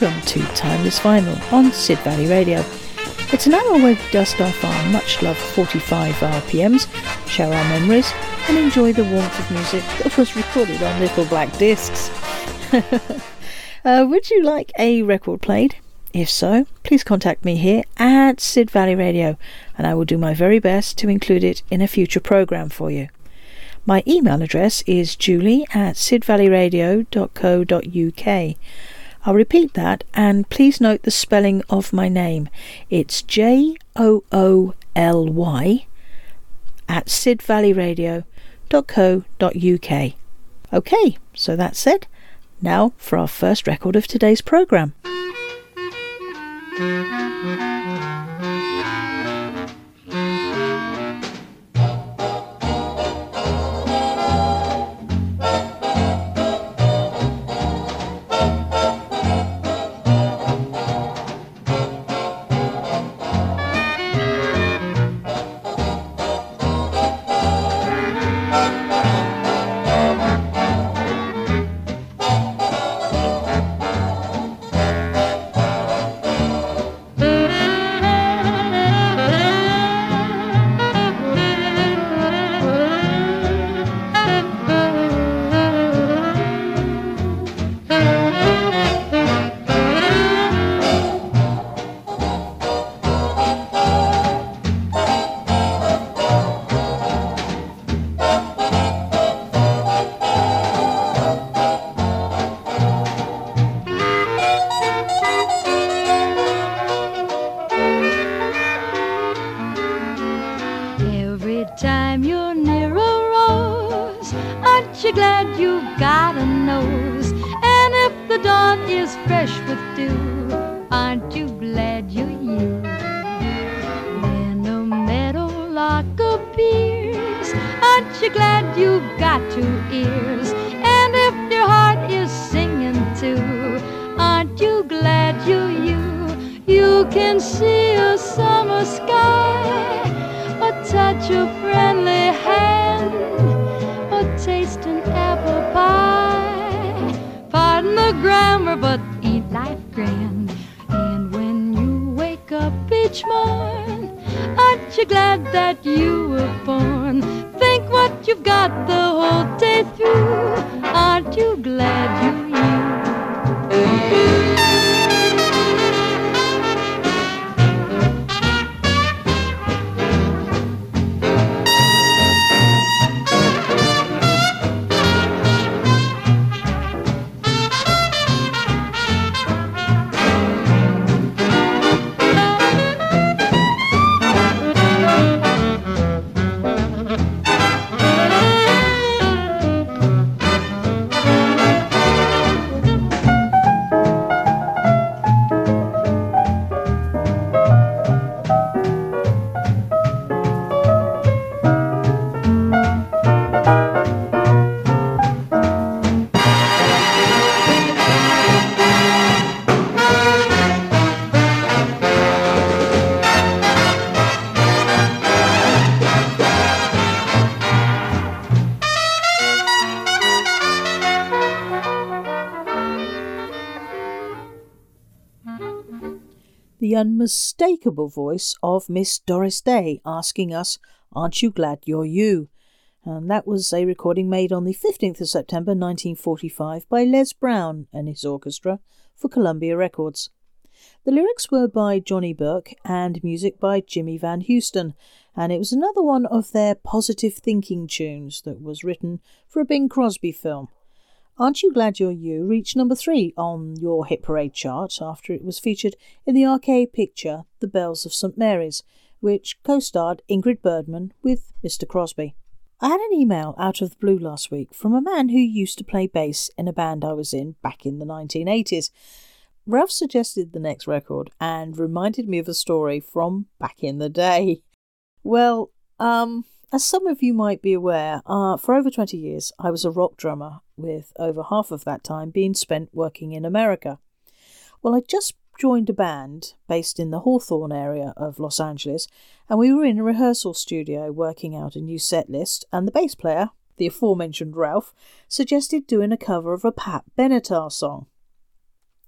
Welcome to Timeless Vinyl on Sid Valley Radio. It's an hour where we dust off our much loved 45 RPMs, share our memories, and enjoy the warmth of music that was recorded on little black discs. uh, would you like a record played? If so, please contact me here at Sid Valley Radio and I will do my very best to include it in a future program for you. My email address is jooly at sidvalleyradio.co.uk. I'll repeat that and please note the spelling of my name. It's J O O L Y at sidvalleyradio.co.uk. Okay, so that said, now for our first record of today's programme. The unmistakable voice of Miss Doris Day asking us, Aren't you glad you're you? And that was a recording made on the 15th of September 1945 by Les Brown and his orchestra for Columbia Records. The lyrics were by Johnny Burke and music by Jimmy Van Heusen, and it was another one of their positive thinking tunes that was written for a Bing Crosby film. Aren't You Glad You're You reached number three on your hit parade chart after it was featured in the RKO picture The Bells of St Mary's, which co starred Ingrid Bergman with Mr Crosby. I had an email out of the blue last week from a man who used to play bass in a band I was in back in the 1980s. Ralph suggested the next record and reminded me of a story from back in the day. Well, um, as some of you might be aware, uh, for over 20 years I was a rock drummer, with over half of that time being spent working in America. Well, I just joined a band based in the Hawthorne area of Los Angeles, and we were in a rehearsal studio working out a new set list, and the bass player, the aforementioned Ralph, suggested doing a cover of a Pat Benatar song.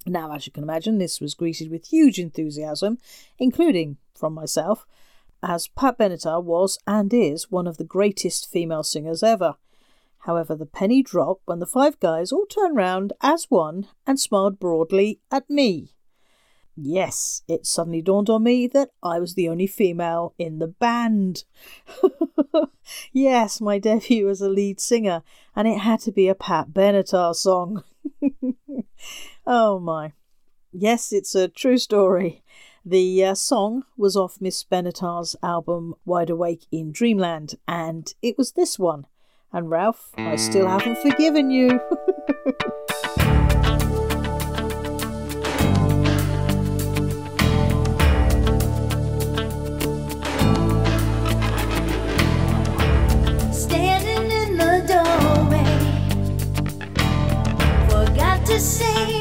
Now, as you can imagine, this was greeted with huge enthusiasm, including from myself, as Pat Benatar was and is one of the greatest female singers ever. However, the penny dropped when the five guys all turned round as one and smiled broadly at me. Yes, it suddenly dawned on me that I was the only female in the band. yes, my debut as a lead singer, and it had to be a Pat Benatar song. oh my. Yes, it's a true story. The uh, song was off Miss Benatar's album Wide Awake in Dreamland, and it was this one. And Ralph, I still haven't forgiven you. know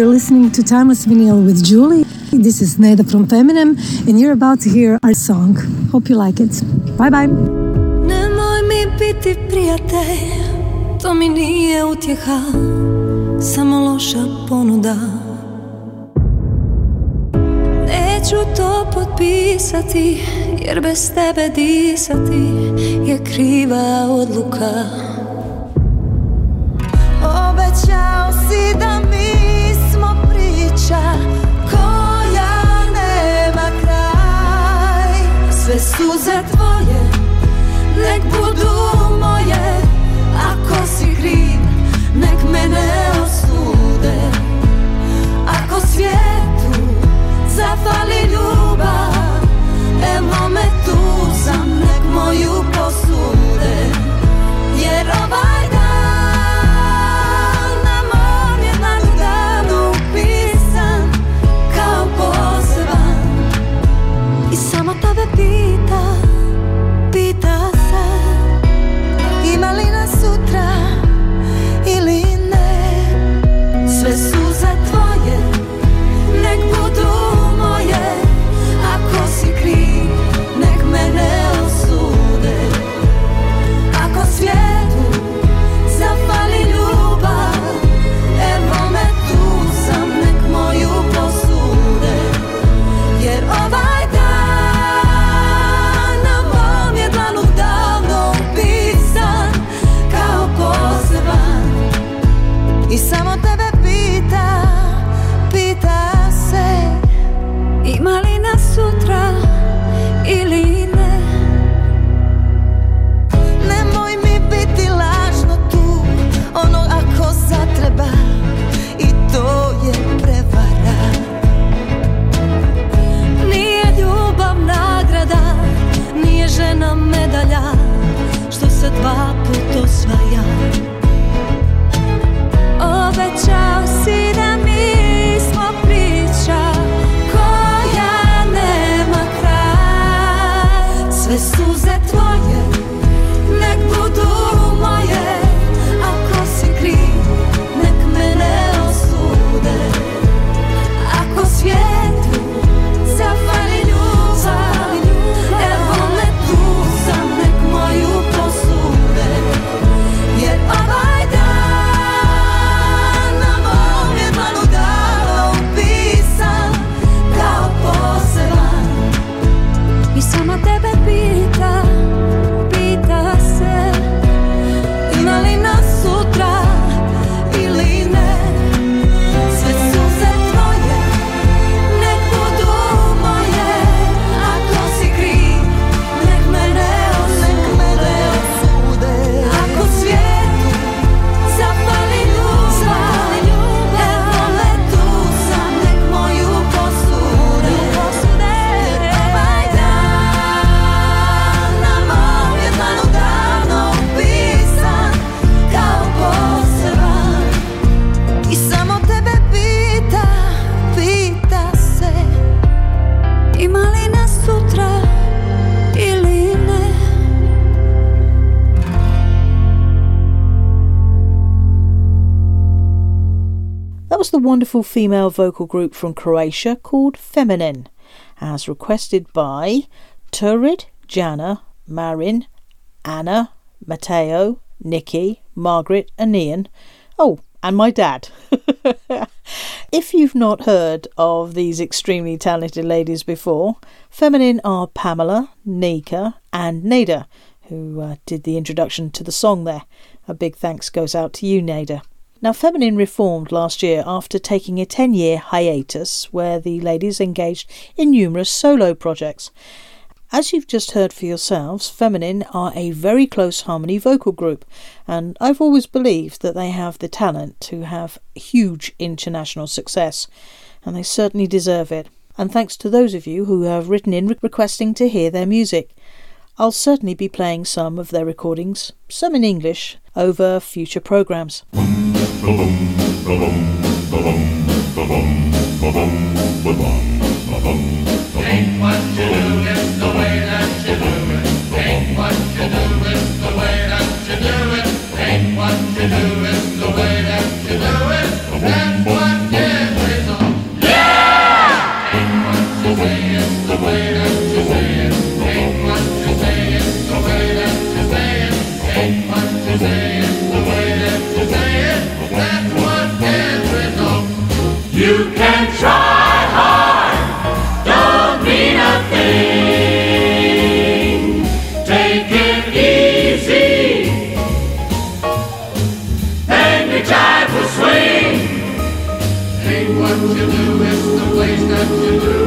You're listening to Timeless Vinyl with Jooly. This is Neda from Feminnem, and you're about to hear our song. Hope you like it. Bye bye. Nemoj mi biti prijatelj, to mi nije utjeha, samo loša ponuda. Neću to potpisati, jer bez tebe disati je kriva odluka. Obećao si da mi koja nema kraj. Sve suze tvoje nek budu moje, ako si kriv nek mene osude. Ako svijetu zafali ljubav, evo me tu sam nek moju posude. Wonderful female vocal group from Croatia called Feminnem, as requested by Turid, Jana, Marin, Anna, Matteo, Nikki, Margaret, and Ian. Oh, and my dad. if you've not heard of these extremely talented ladies before, Feminnem are Pamela, Nika, and Nada, who uh, did the introduction to the song there. A big thanks goes out to you, Nada. Now, Feminnem reformed last year after taking a 10 year hiatus where the ladies engaged in numerous solo projects. As you've just heard for yourselves, Feminnem are a very close harmony vocal group, and I've always believed that they have the talent to have huge international success, and they certainly deserve it. And thanks to those of you who have written in requesting to hear their music. I'll certainly be playing some of their recordings, some in English, over future programmes. Ain't what you do, it's the way that you do it. You can try hard, don't mean a thing. Take it easy, and the jive will swing. Ain't what you do, it's the place that you do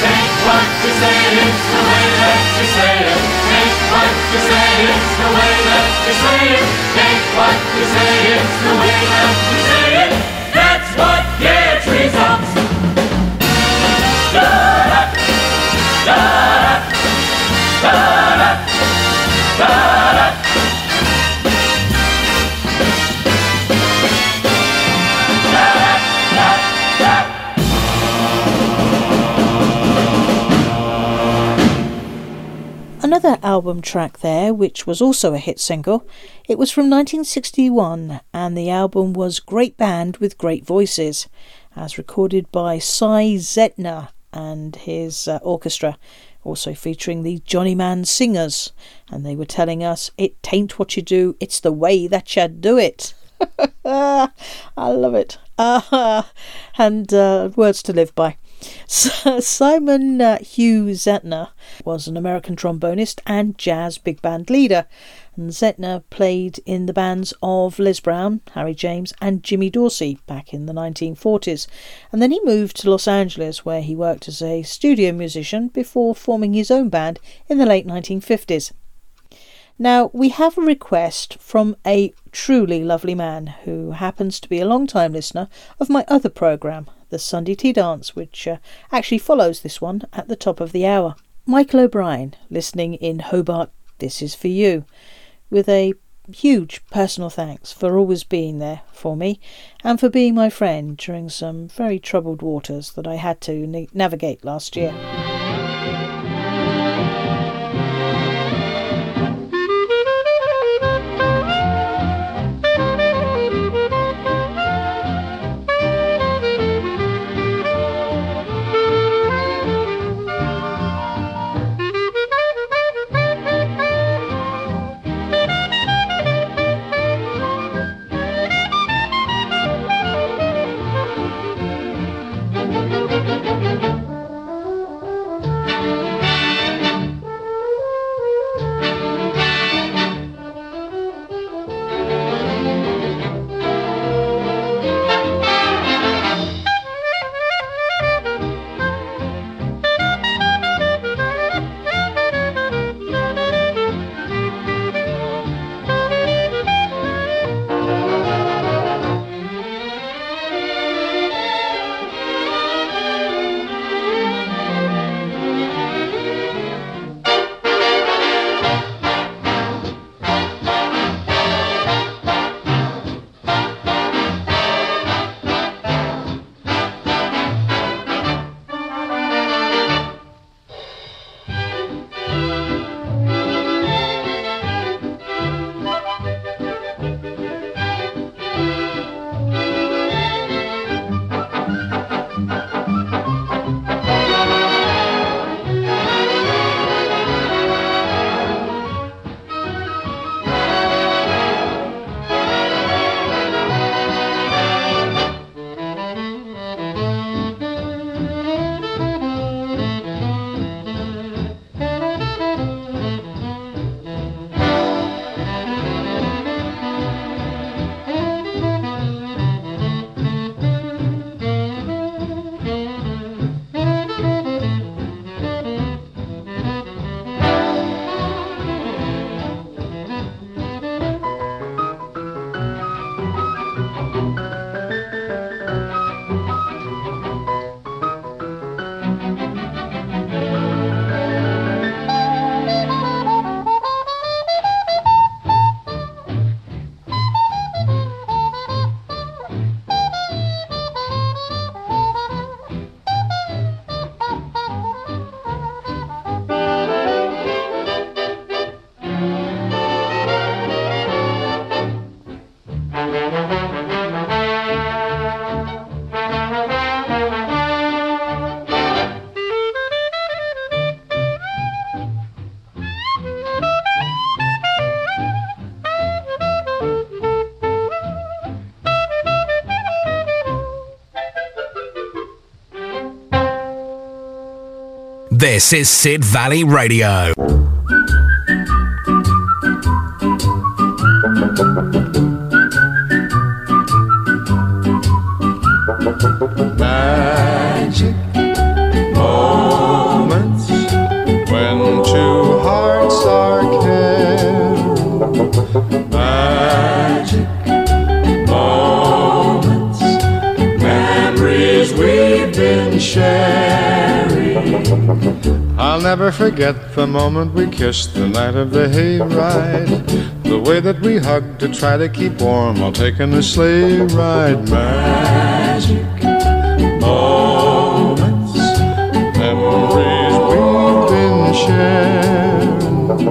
Take what you say, it's the way that you say it. Album track there, which was also a hit single. It was from 1961, and the album was Great Band with Great Voices, as recorded by Si Zentner and his uh, orchestra, also featuring the Johnny Mann Singers. And they were telling us, It tain't what you do, it's the way that you do it. I love it. Uh, and uh, words to live by. Simon uh, Hugh Zentner was an American trombonist and jazz big band leader. And Zentner played in the bands of Les Brown, Harry James, and Jimmy Dorsey back in the 1940s. And then he moved to Los Angeles, where he worked as a studio musician before forming his own band in the late 1950s. Now, we have a request from a truly lovely man who happens to be a long time listener of my other programme, The Sunday Tea Dance, which uh, actually follows this one at the top of the hour. Michael O'Brien, listening in Hobart, this is for you, with a huge personal thanks for always being there for me and for being my friend during some very troubled waters that I had to na- navigate last year. This is Sid Valley Radio. Forget the moment we kissed the night of the hayride. The way that we hugged to try to keep warm while taking a sleigh ride. Magic moments, memories we've been sharing.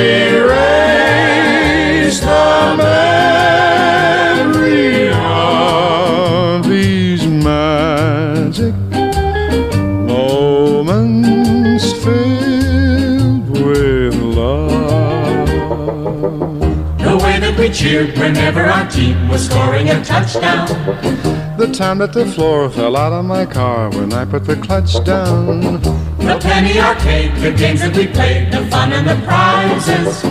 erase the memory of these magic moments filled with love. The way that we cheered whenever our team was scoring a touchdown. The time that the floor fell out of my car when I put the clutch down. The penny arcade, the games that we played, the fun and the prizes.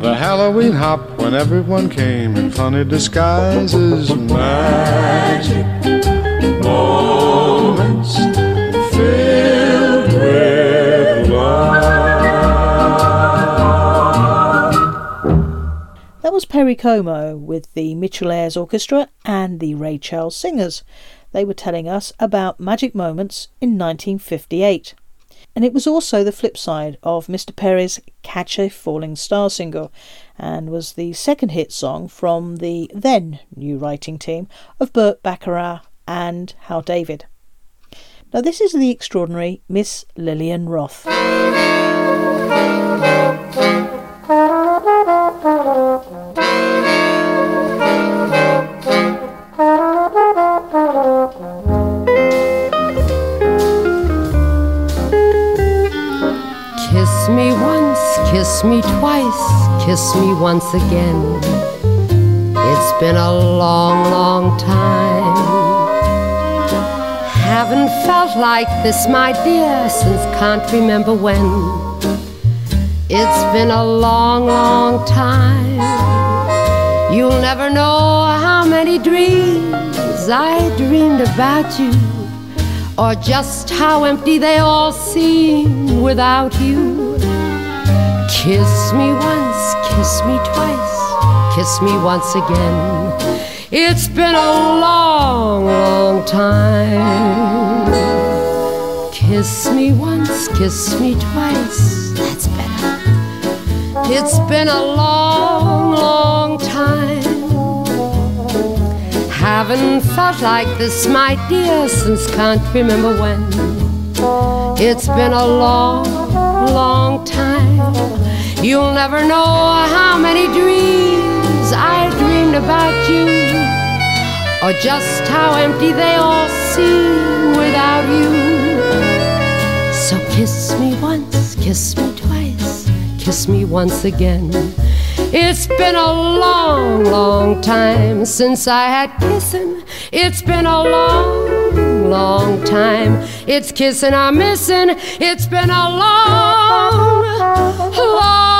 The Halloween hop when everyone came in funny disguises. Magic moments filled with love. That was Perry Como with the Mitchell Ayres Orchestra and the Ray Charles Singers. They were telling us about magic moments in 1958. And it was also the flip side of Mr. Perry's Catch a Falling Star single, and was the second hit song from the then new writing team of Burt Bacharach and Hal David. Now, this is the extraordinary Miss Lillian Roth. Kiss me twice, kiss me once again. It's been a long, long time. Haven't felt like this, my dear, since can't remember when. It's been a long, long time. You'll never know how many dreams I dreamed about you or just how empty they all seem without you. Kiss me once, kiss me twice, kiss me once again. It's been a long, long time. Kiss me once, kiss me twice, that's better. It's been a long, long time. Haven't felt like this, my dear, since can't remember when. It's been a long, long time. You'll never know how many dreams I dreamed about you, or just how empty they all seem without you. So kiss me once, kiss me twice, kiss me once again. It's been a long, long time since I had kissing. It's been a long, long time. It's kissing I'm missing. It's been a long, long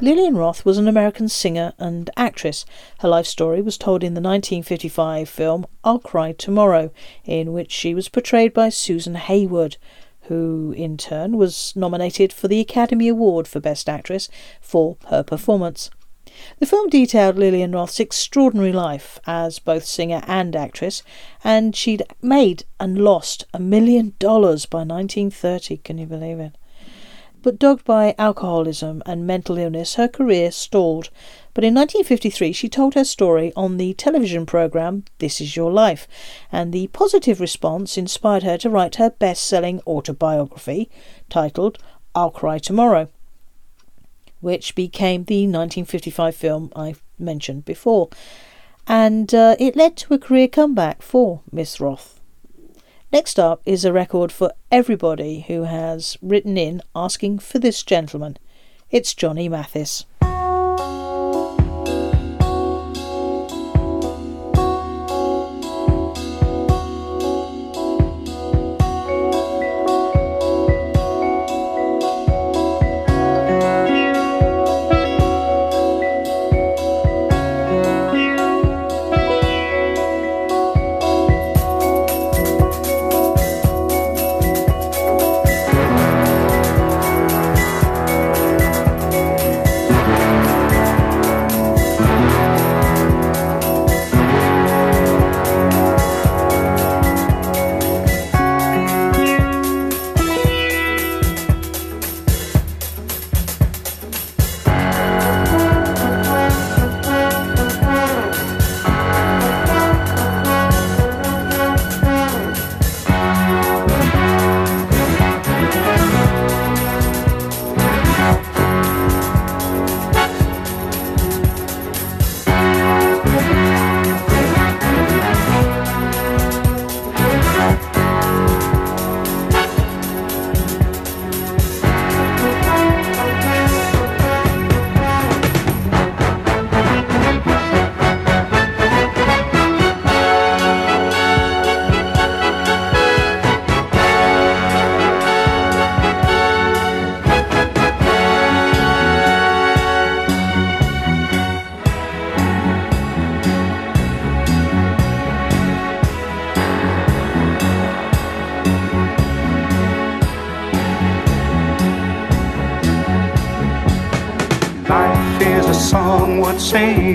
Lillian Roth was an American singer and actress. Her life story was told in the 1955 film I'll Cry Tomorrow, in which she was portrayed by Susan Hayward, who in turn was nominated for the Academy Award for Best Actress for her performance. The film detailed Lillian Roth's extraordinary life as both singer and actress, and she'd made and lost a million dollars by 1930. Can you believe it? But dogged by alcoholism and mental illness, her career stalled. But in 1953, she told her story on the television program This Is Your Life, and the positive response inspired her to write her best selling autobiography titled I'll Cry Tomorrow which became the 1955 film I mentioned before. And uh, it led to a career comeback for Miss Roth. Next up is a record for everybody who has written in asking for this gentleman. It's Johnny Mathis. Song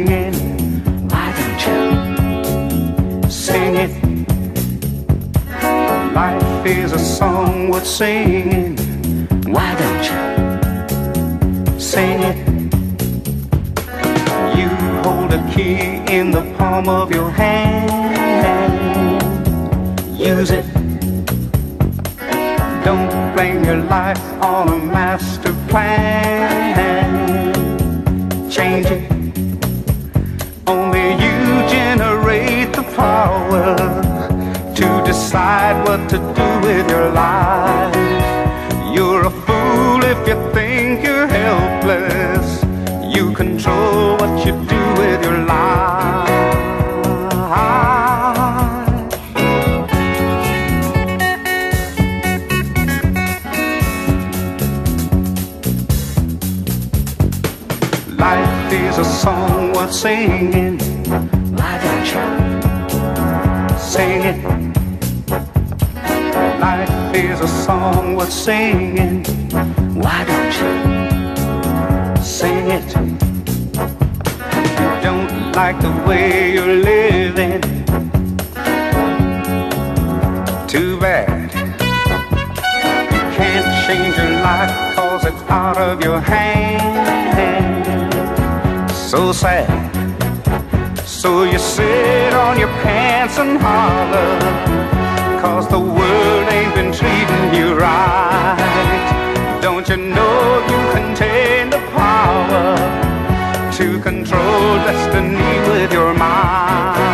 to decide what to do with your life. Singing. Why don't you sing it? You don't like the way you're living. Too bad. You can't change your life cause it's out of your hands. So sad. So you sit on your pants and holler. Cause the you right. Don't you know you contain the power to control destiny with your mind?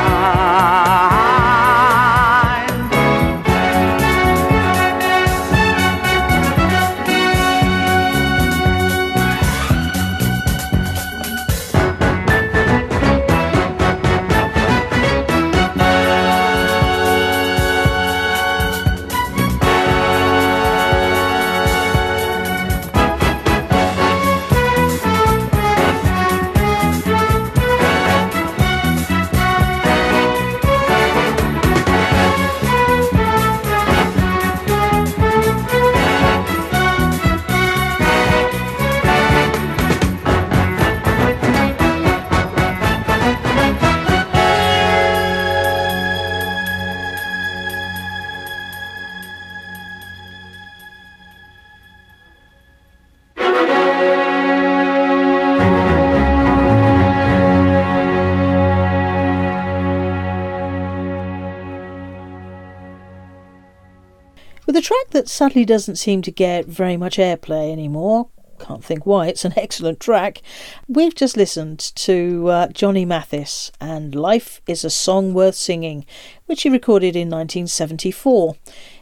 That sadly doesn't seem to get very much airplay anymore. Can't think why, it's an excellent track. We've just listened to uh, Johnny Mathis and Life is a Song Worth Singing, which he recorded in 1974.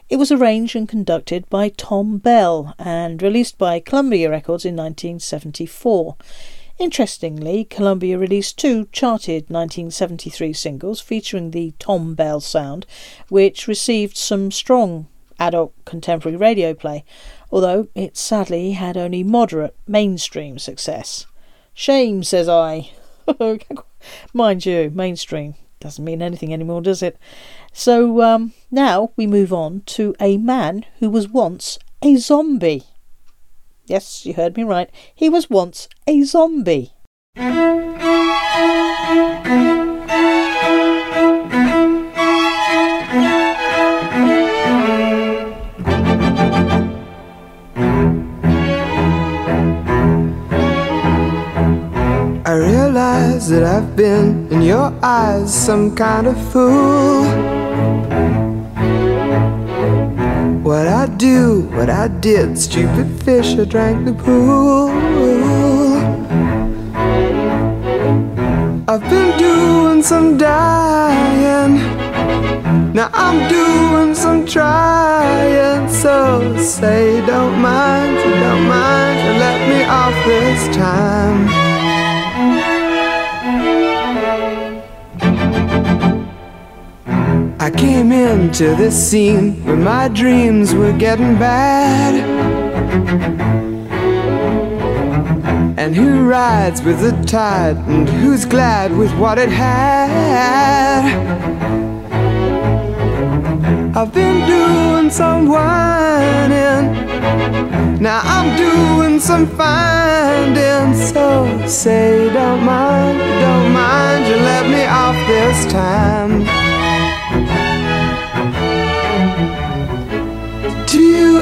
It was arranged and conducted by Thom Bell and released by Columbia Records in 1974. Interestingly, Columbia released two charted 1973 singles featuring the Thom Bell sound, which received some strong adult contemporary radio play, although it sadly had only moderate mainstream success. Shame, says I. Mind you, mainstream doesn't mean anything anymore, does it? So um, now we move on to a man who was once a zombie. Yes, you heard me right. He was once a zombie. That I've been in your eyes some kind of fool. What I do, what I did, stupid fish, I drank the pool. I've been doing some dying. Now I'm doing some trying. So say, don't mind, you don't mind, you let me off this time. I came into this scene when my dreams were getting bad. And who rides with the tide and who's glad with what it had? I've been doing some whining. Now I'm doing some finding. So say, don't mind, don't mind, you let me off this time.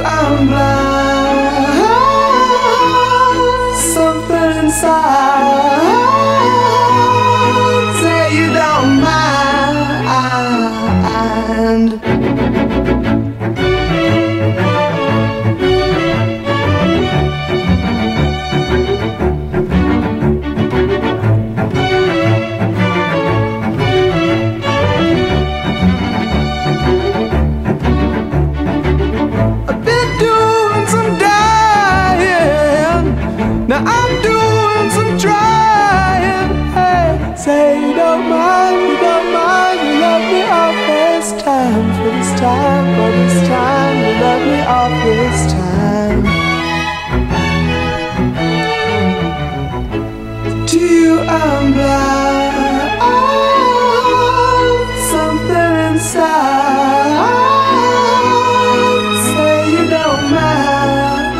I'm blind time, for this time. You let me off this time. To you I'm blind. Oh, something inside. Say you don't mind.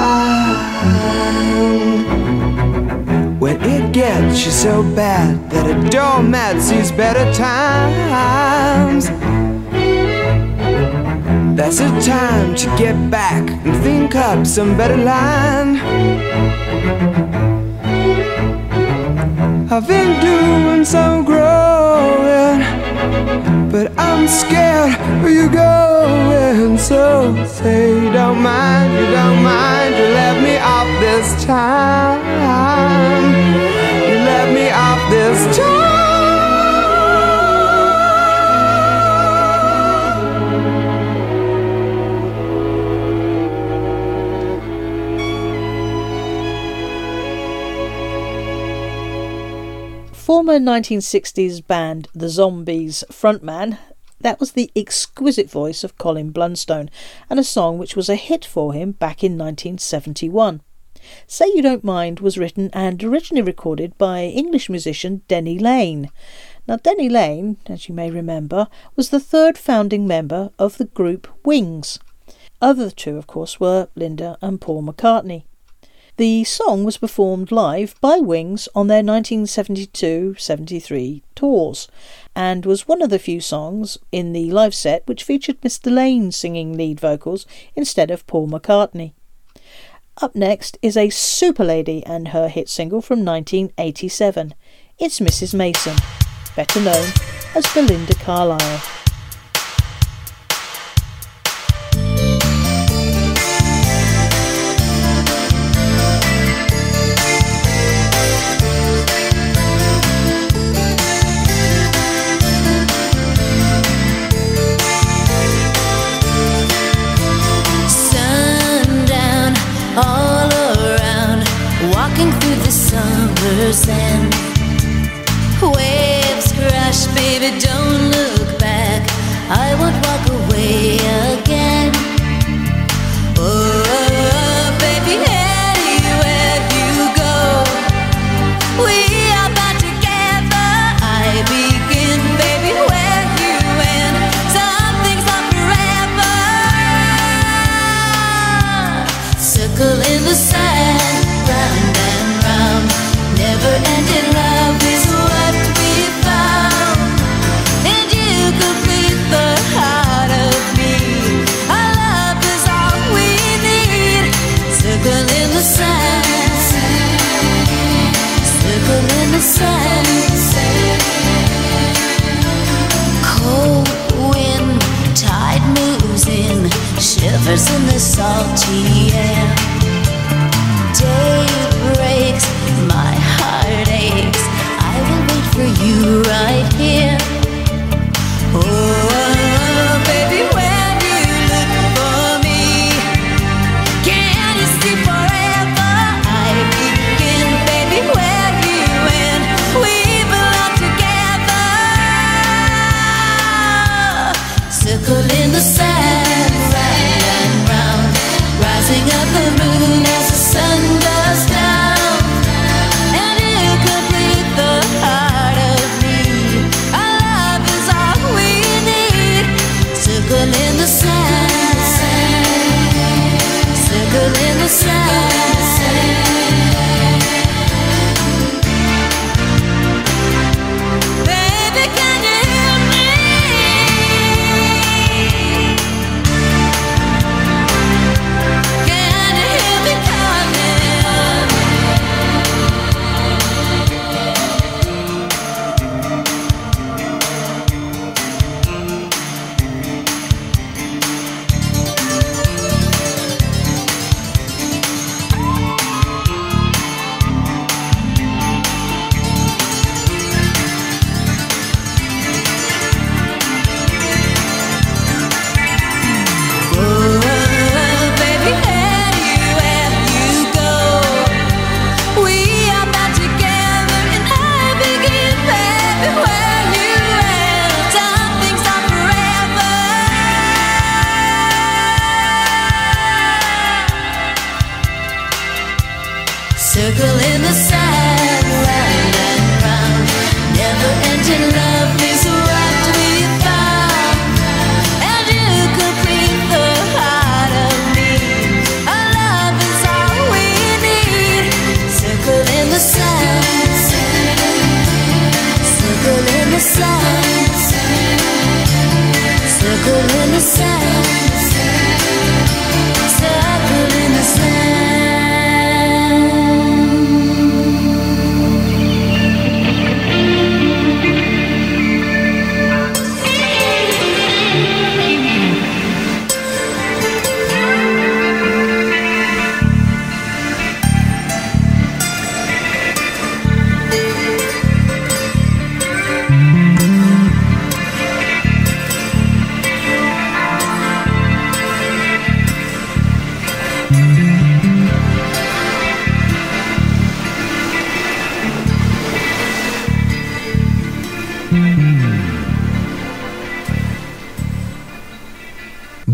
When it gets you so bad that a doormat sees better times. That's the time to get back and think up some better line. I've been doing some growing, but I'm scared where you're going. So say you don't mind, you don't mind, you let me off this time. You let me off this time. Former 1960s band The Zombies frontman, that was the exquisite voice of Colin Blunstone, and a song which was a hit for him back in 1971. Say You Don't Mind was written and originally recorded by English musician Denny Laine. Now, Denny Laine, as you may remember, was the third founding member of the group Wings. Other two, of course, were Linda and Paul McCartney. The song was performed live by Wings on their 1972 73 tours and was one of the few songs in the live set which featured Mr. Laine singing lead vocals instead of Paul McCartney. Up next is a super lady and her hit single from 1987. It's Mrs. Mason, better known as Belinda Carlisle. understand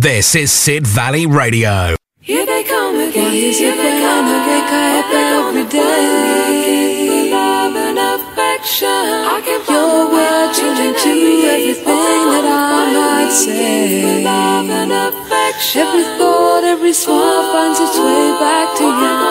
This is Sid Valley Radio. Here they come again. Here they come again. Every day. Love and affection. I can Your world changing to everything that I might say. Love and affection. Every thought, every smile finds its way back to you.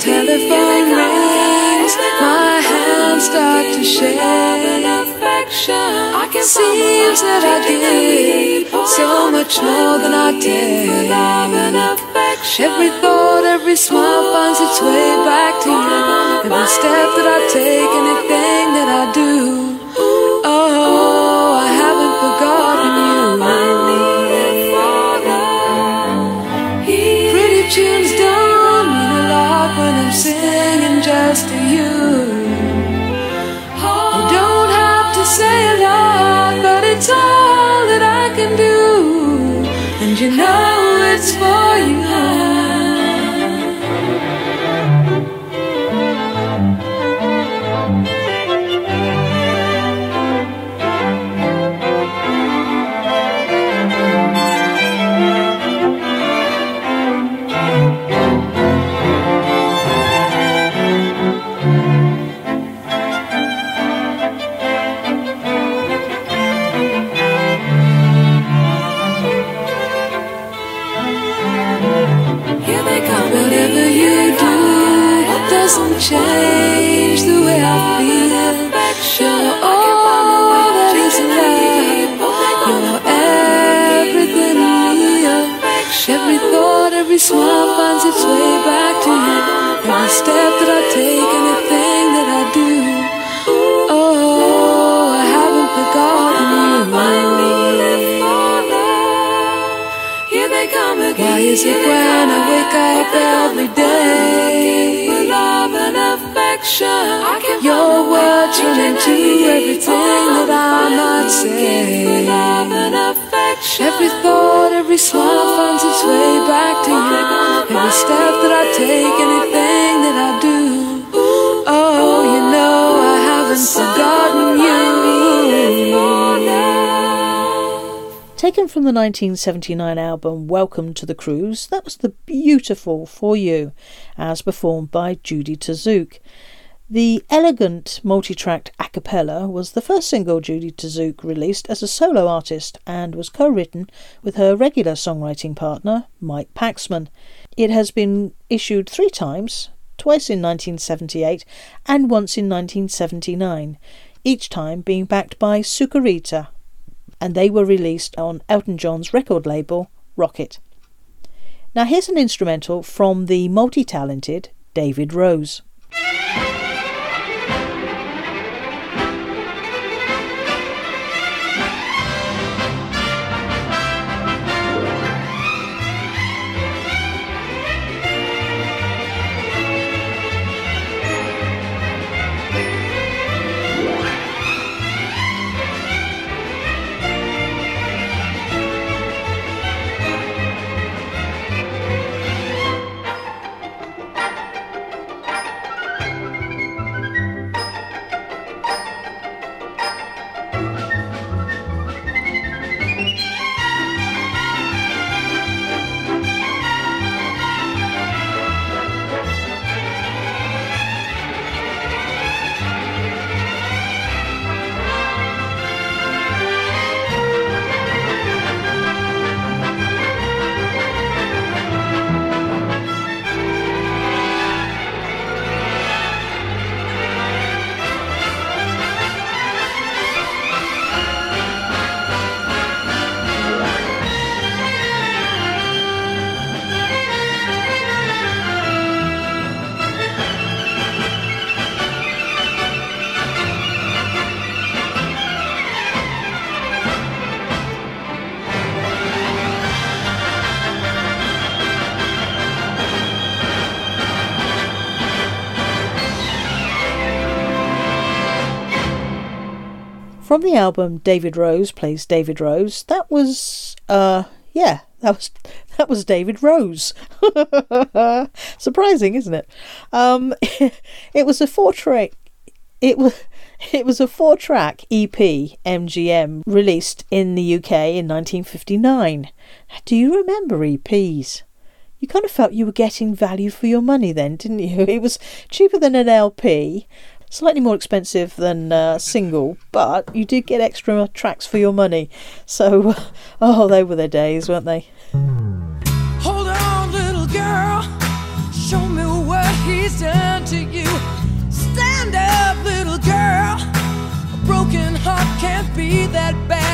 telephone rings, my hands start to shake. Seems that I give so much more than I take. Every thought, every smile finds its way back to you. Every step that I take, anything that I do. Whatever you do doesn't change the way I feel. You're all that is love. You're everything to me. Every thought, every smile finds its way back to you. Every step that I take, anything that I do. Why is it when I wake up every day? Love and affection. Your words turn into everything that I might say. Love. Every thought, every smile finds its way back to you. Every step that I take, anything that I do. Oh, you know I haven't forgotten you. Taken from the 1979 album Welcome to the Cruise, that was the beautiful For You, as performed by Judie Tzuke. The elegant multi tracked a cappella was the first single Judie Tzuke released as a solo artist and was co written with her regular songwriting partner, Mike Paxman. It has been issued three times, twice in 1978 and once in 1979, each time being backed by Sukarita, and they were released on Elton John's record label, Rocket. Now here's an instrumental from the multi talented David Rose. From the album David Rose Plays David Rose, that was uh yeah, that was that was David Rose. Surprising, isn't it? Um it was a four track it was it was a four track EP MGM released in the UK in 1959. Do you remember EPs? You kind of felt you were getting value for your money then, didn't you? It was cheaper than an LP, slightly more expensive than uh, single, but you did get extra tracks for your money. So, oh, they were their days, weren't they? Hold on, little girl. Show me what he's done to you. Stand up, little girl. A broken heart can't be that bad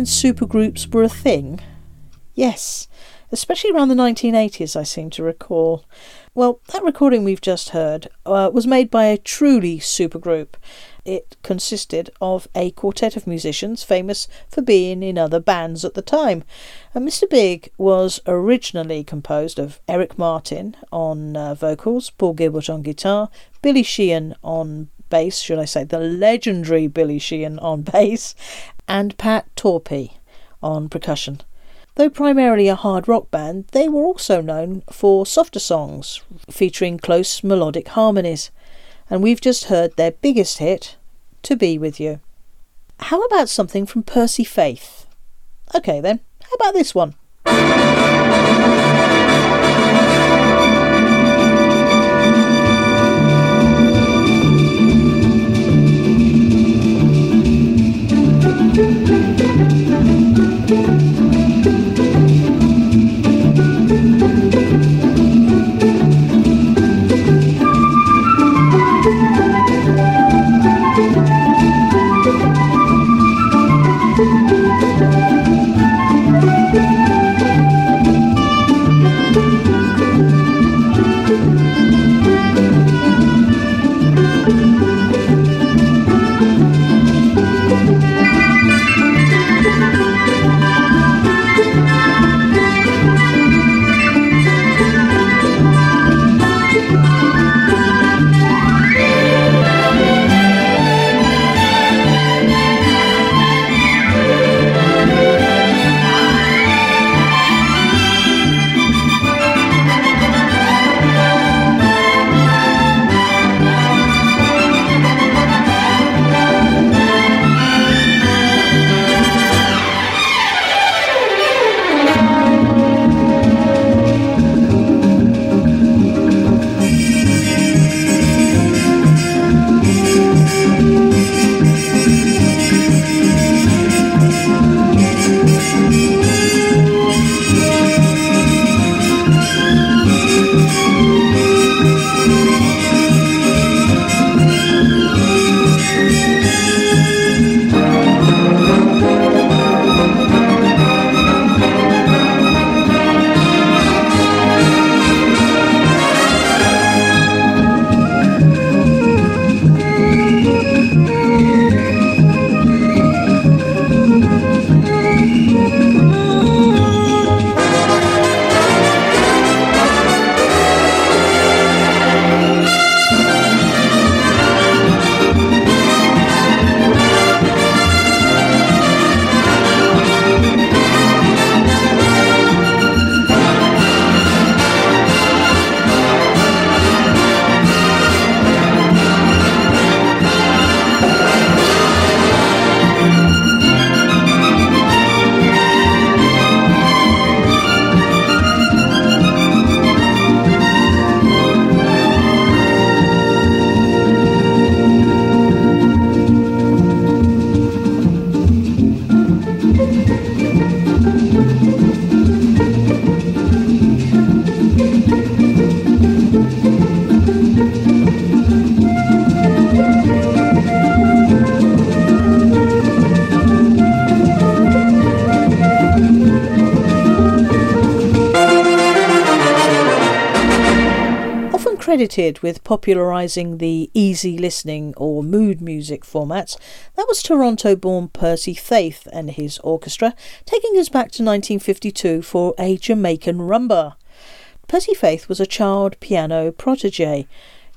when supergroups were a thing? Yes, especially around the 1980s, I seem to recall. Well, that recording we've just heard uh, was made by a truly supergroup. It consisted of a quartet of musicians famous for being in other bands at the time. And Mr. Big was originally composed of Eric Martin on uh, vocals, Paul Gilbert on guitar, Billy Sheehan on bass, should I say, the legendary Billy Sheehan on bass, and Pat Torpey on percussion. Though primarily a hard rock band, they were also known for softer songs featuring close melodic harmonies. And we've just heard their biggest hit, To Be With You. How about something from Percy Faith? Okay then, how about this one? Credited with popularising the easy listening or mood music formats, that was Toronto born Percy Faith and his orchestra, taking us back to 1952 for a Jamaican rumba. Percy Faith was a child piano protege,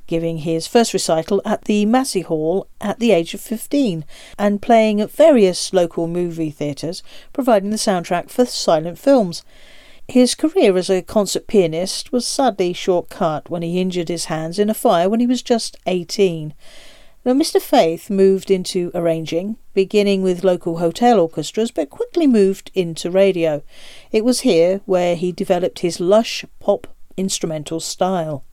giving his first recital at the Massey Hall at the age of 15 and playing at various local movie theatres, providing the soundtrack for silent films. His career as a concert pianist was sadly short-cut when he injured his hands in a fire when he was just 18. Now, Mr. Faith moved into arranging, beginning with local hotel orchestras, but quickly moved into radio. It was here where he developed his lush pop instrumental style.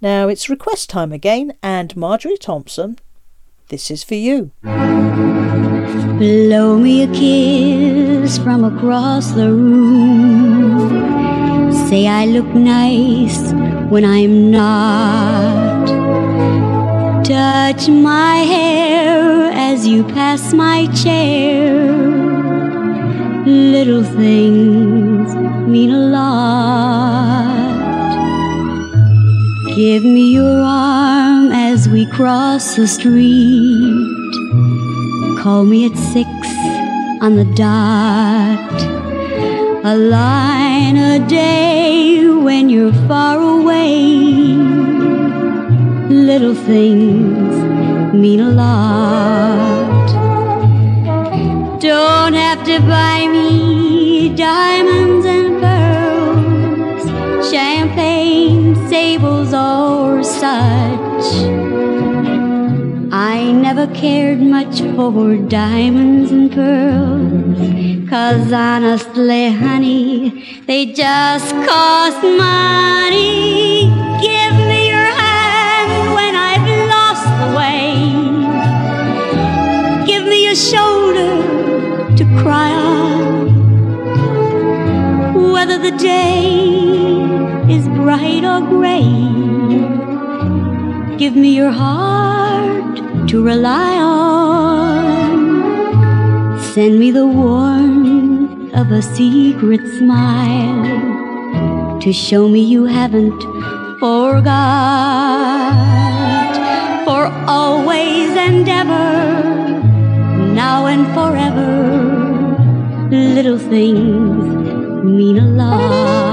Now it's request time again, and Marjorie Thompson, this is for you. Blow me a kiss from across the room. say I look nice when I'm not. Touch my hair as you pass my chair. Little things mean a lot. Give me your arm as we cross the street. Call me at six on the dot. A line a day when you're far away. Little things mean a lot. Don't have to buy me diamonds and pearls, champagne, sables, or such. I never cared much for diamonds and pearls, cause honestly, honey, they just cost money. Give me your hand when I've lost the way. Give me your shoulder to cry on. Whether the day is bright or gray, give me your heart to rely on. Send me the warmth of a secret smile to show me you haven't forgot. For always and ever, now and forever, little things mean a lot.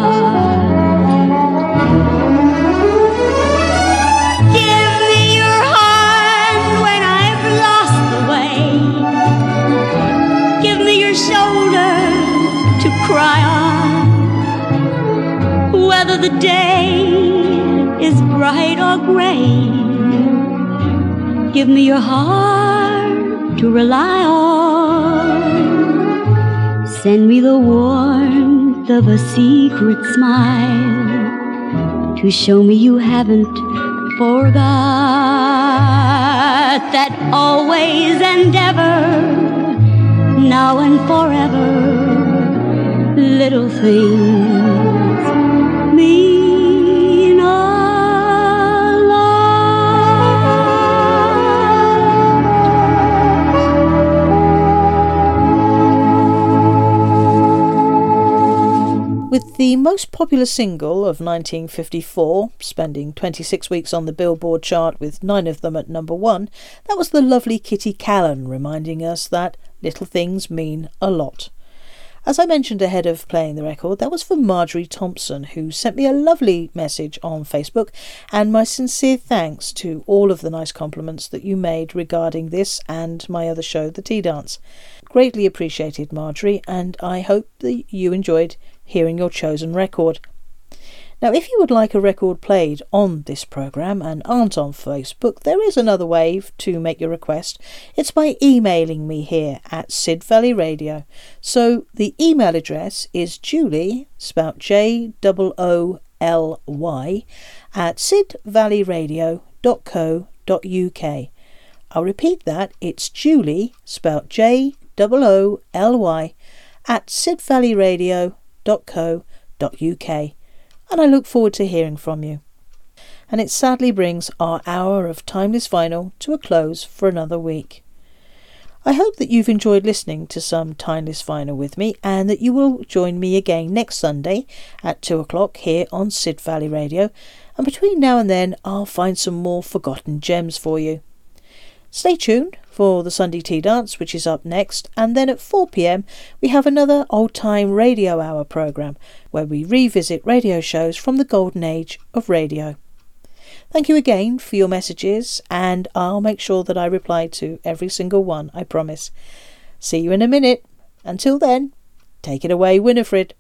Whether the day is bright or gray, give me your heart to rely on. Send me the warmth of a secret smile to show me you haven't forgot that always and ever, now and forever, little things the most popular single of 1954, spending 26 weeks on the Billboard chart with nine of them at number one, that was the lovely Kitty Kallen reminding us that little things mean a lot. As I mentioned ahead of playing the record, that was for Marjorie Thompson, who sent me a lovely message on Facebook, and my sincere thanks to all of the nice compliments that you made regarding this and my other show, The Tea Dance. Greatly appreciated, Marjorie, and I hope that you enjoyed hearing your chosen record. Now, if you would like a record played on this programme and aren't on Facebook, there is another way to make your request. It's by emailing me here at Sid Valley Radio. So the email address is Jooly, spelt J O O L Y, at sidvalleyradio.co.uk. I'll repeat that. It's Jooly, spelt J O O L Y, at sidvalleyradio.co.uk and I look forward to hearing from you. And it sadly brings our hour of Timeless Vinyl to a close for another week. I hope that you've enjoyed listening to some Timeless Vinyl with me and that you will join me again next Sunday at 2 o'clock here on Sid Valley Radio. And between now and then, I'll find some more forgotten gems for you. Stay tuned for the Sunday Tea Dance, which is up next, and then at 4 pm we have another old time radio hour programme where we revisit radio shows from the golden age of radio. Thank you again for your messages, and I'll make sure that I reply to every single one, I promise. See you in a minute. Until then, take it away, Winifred.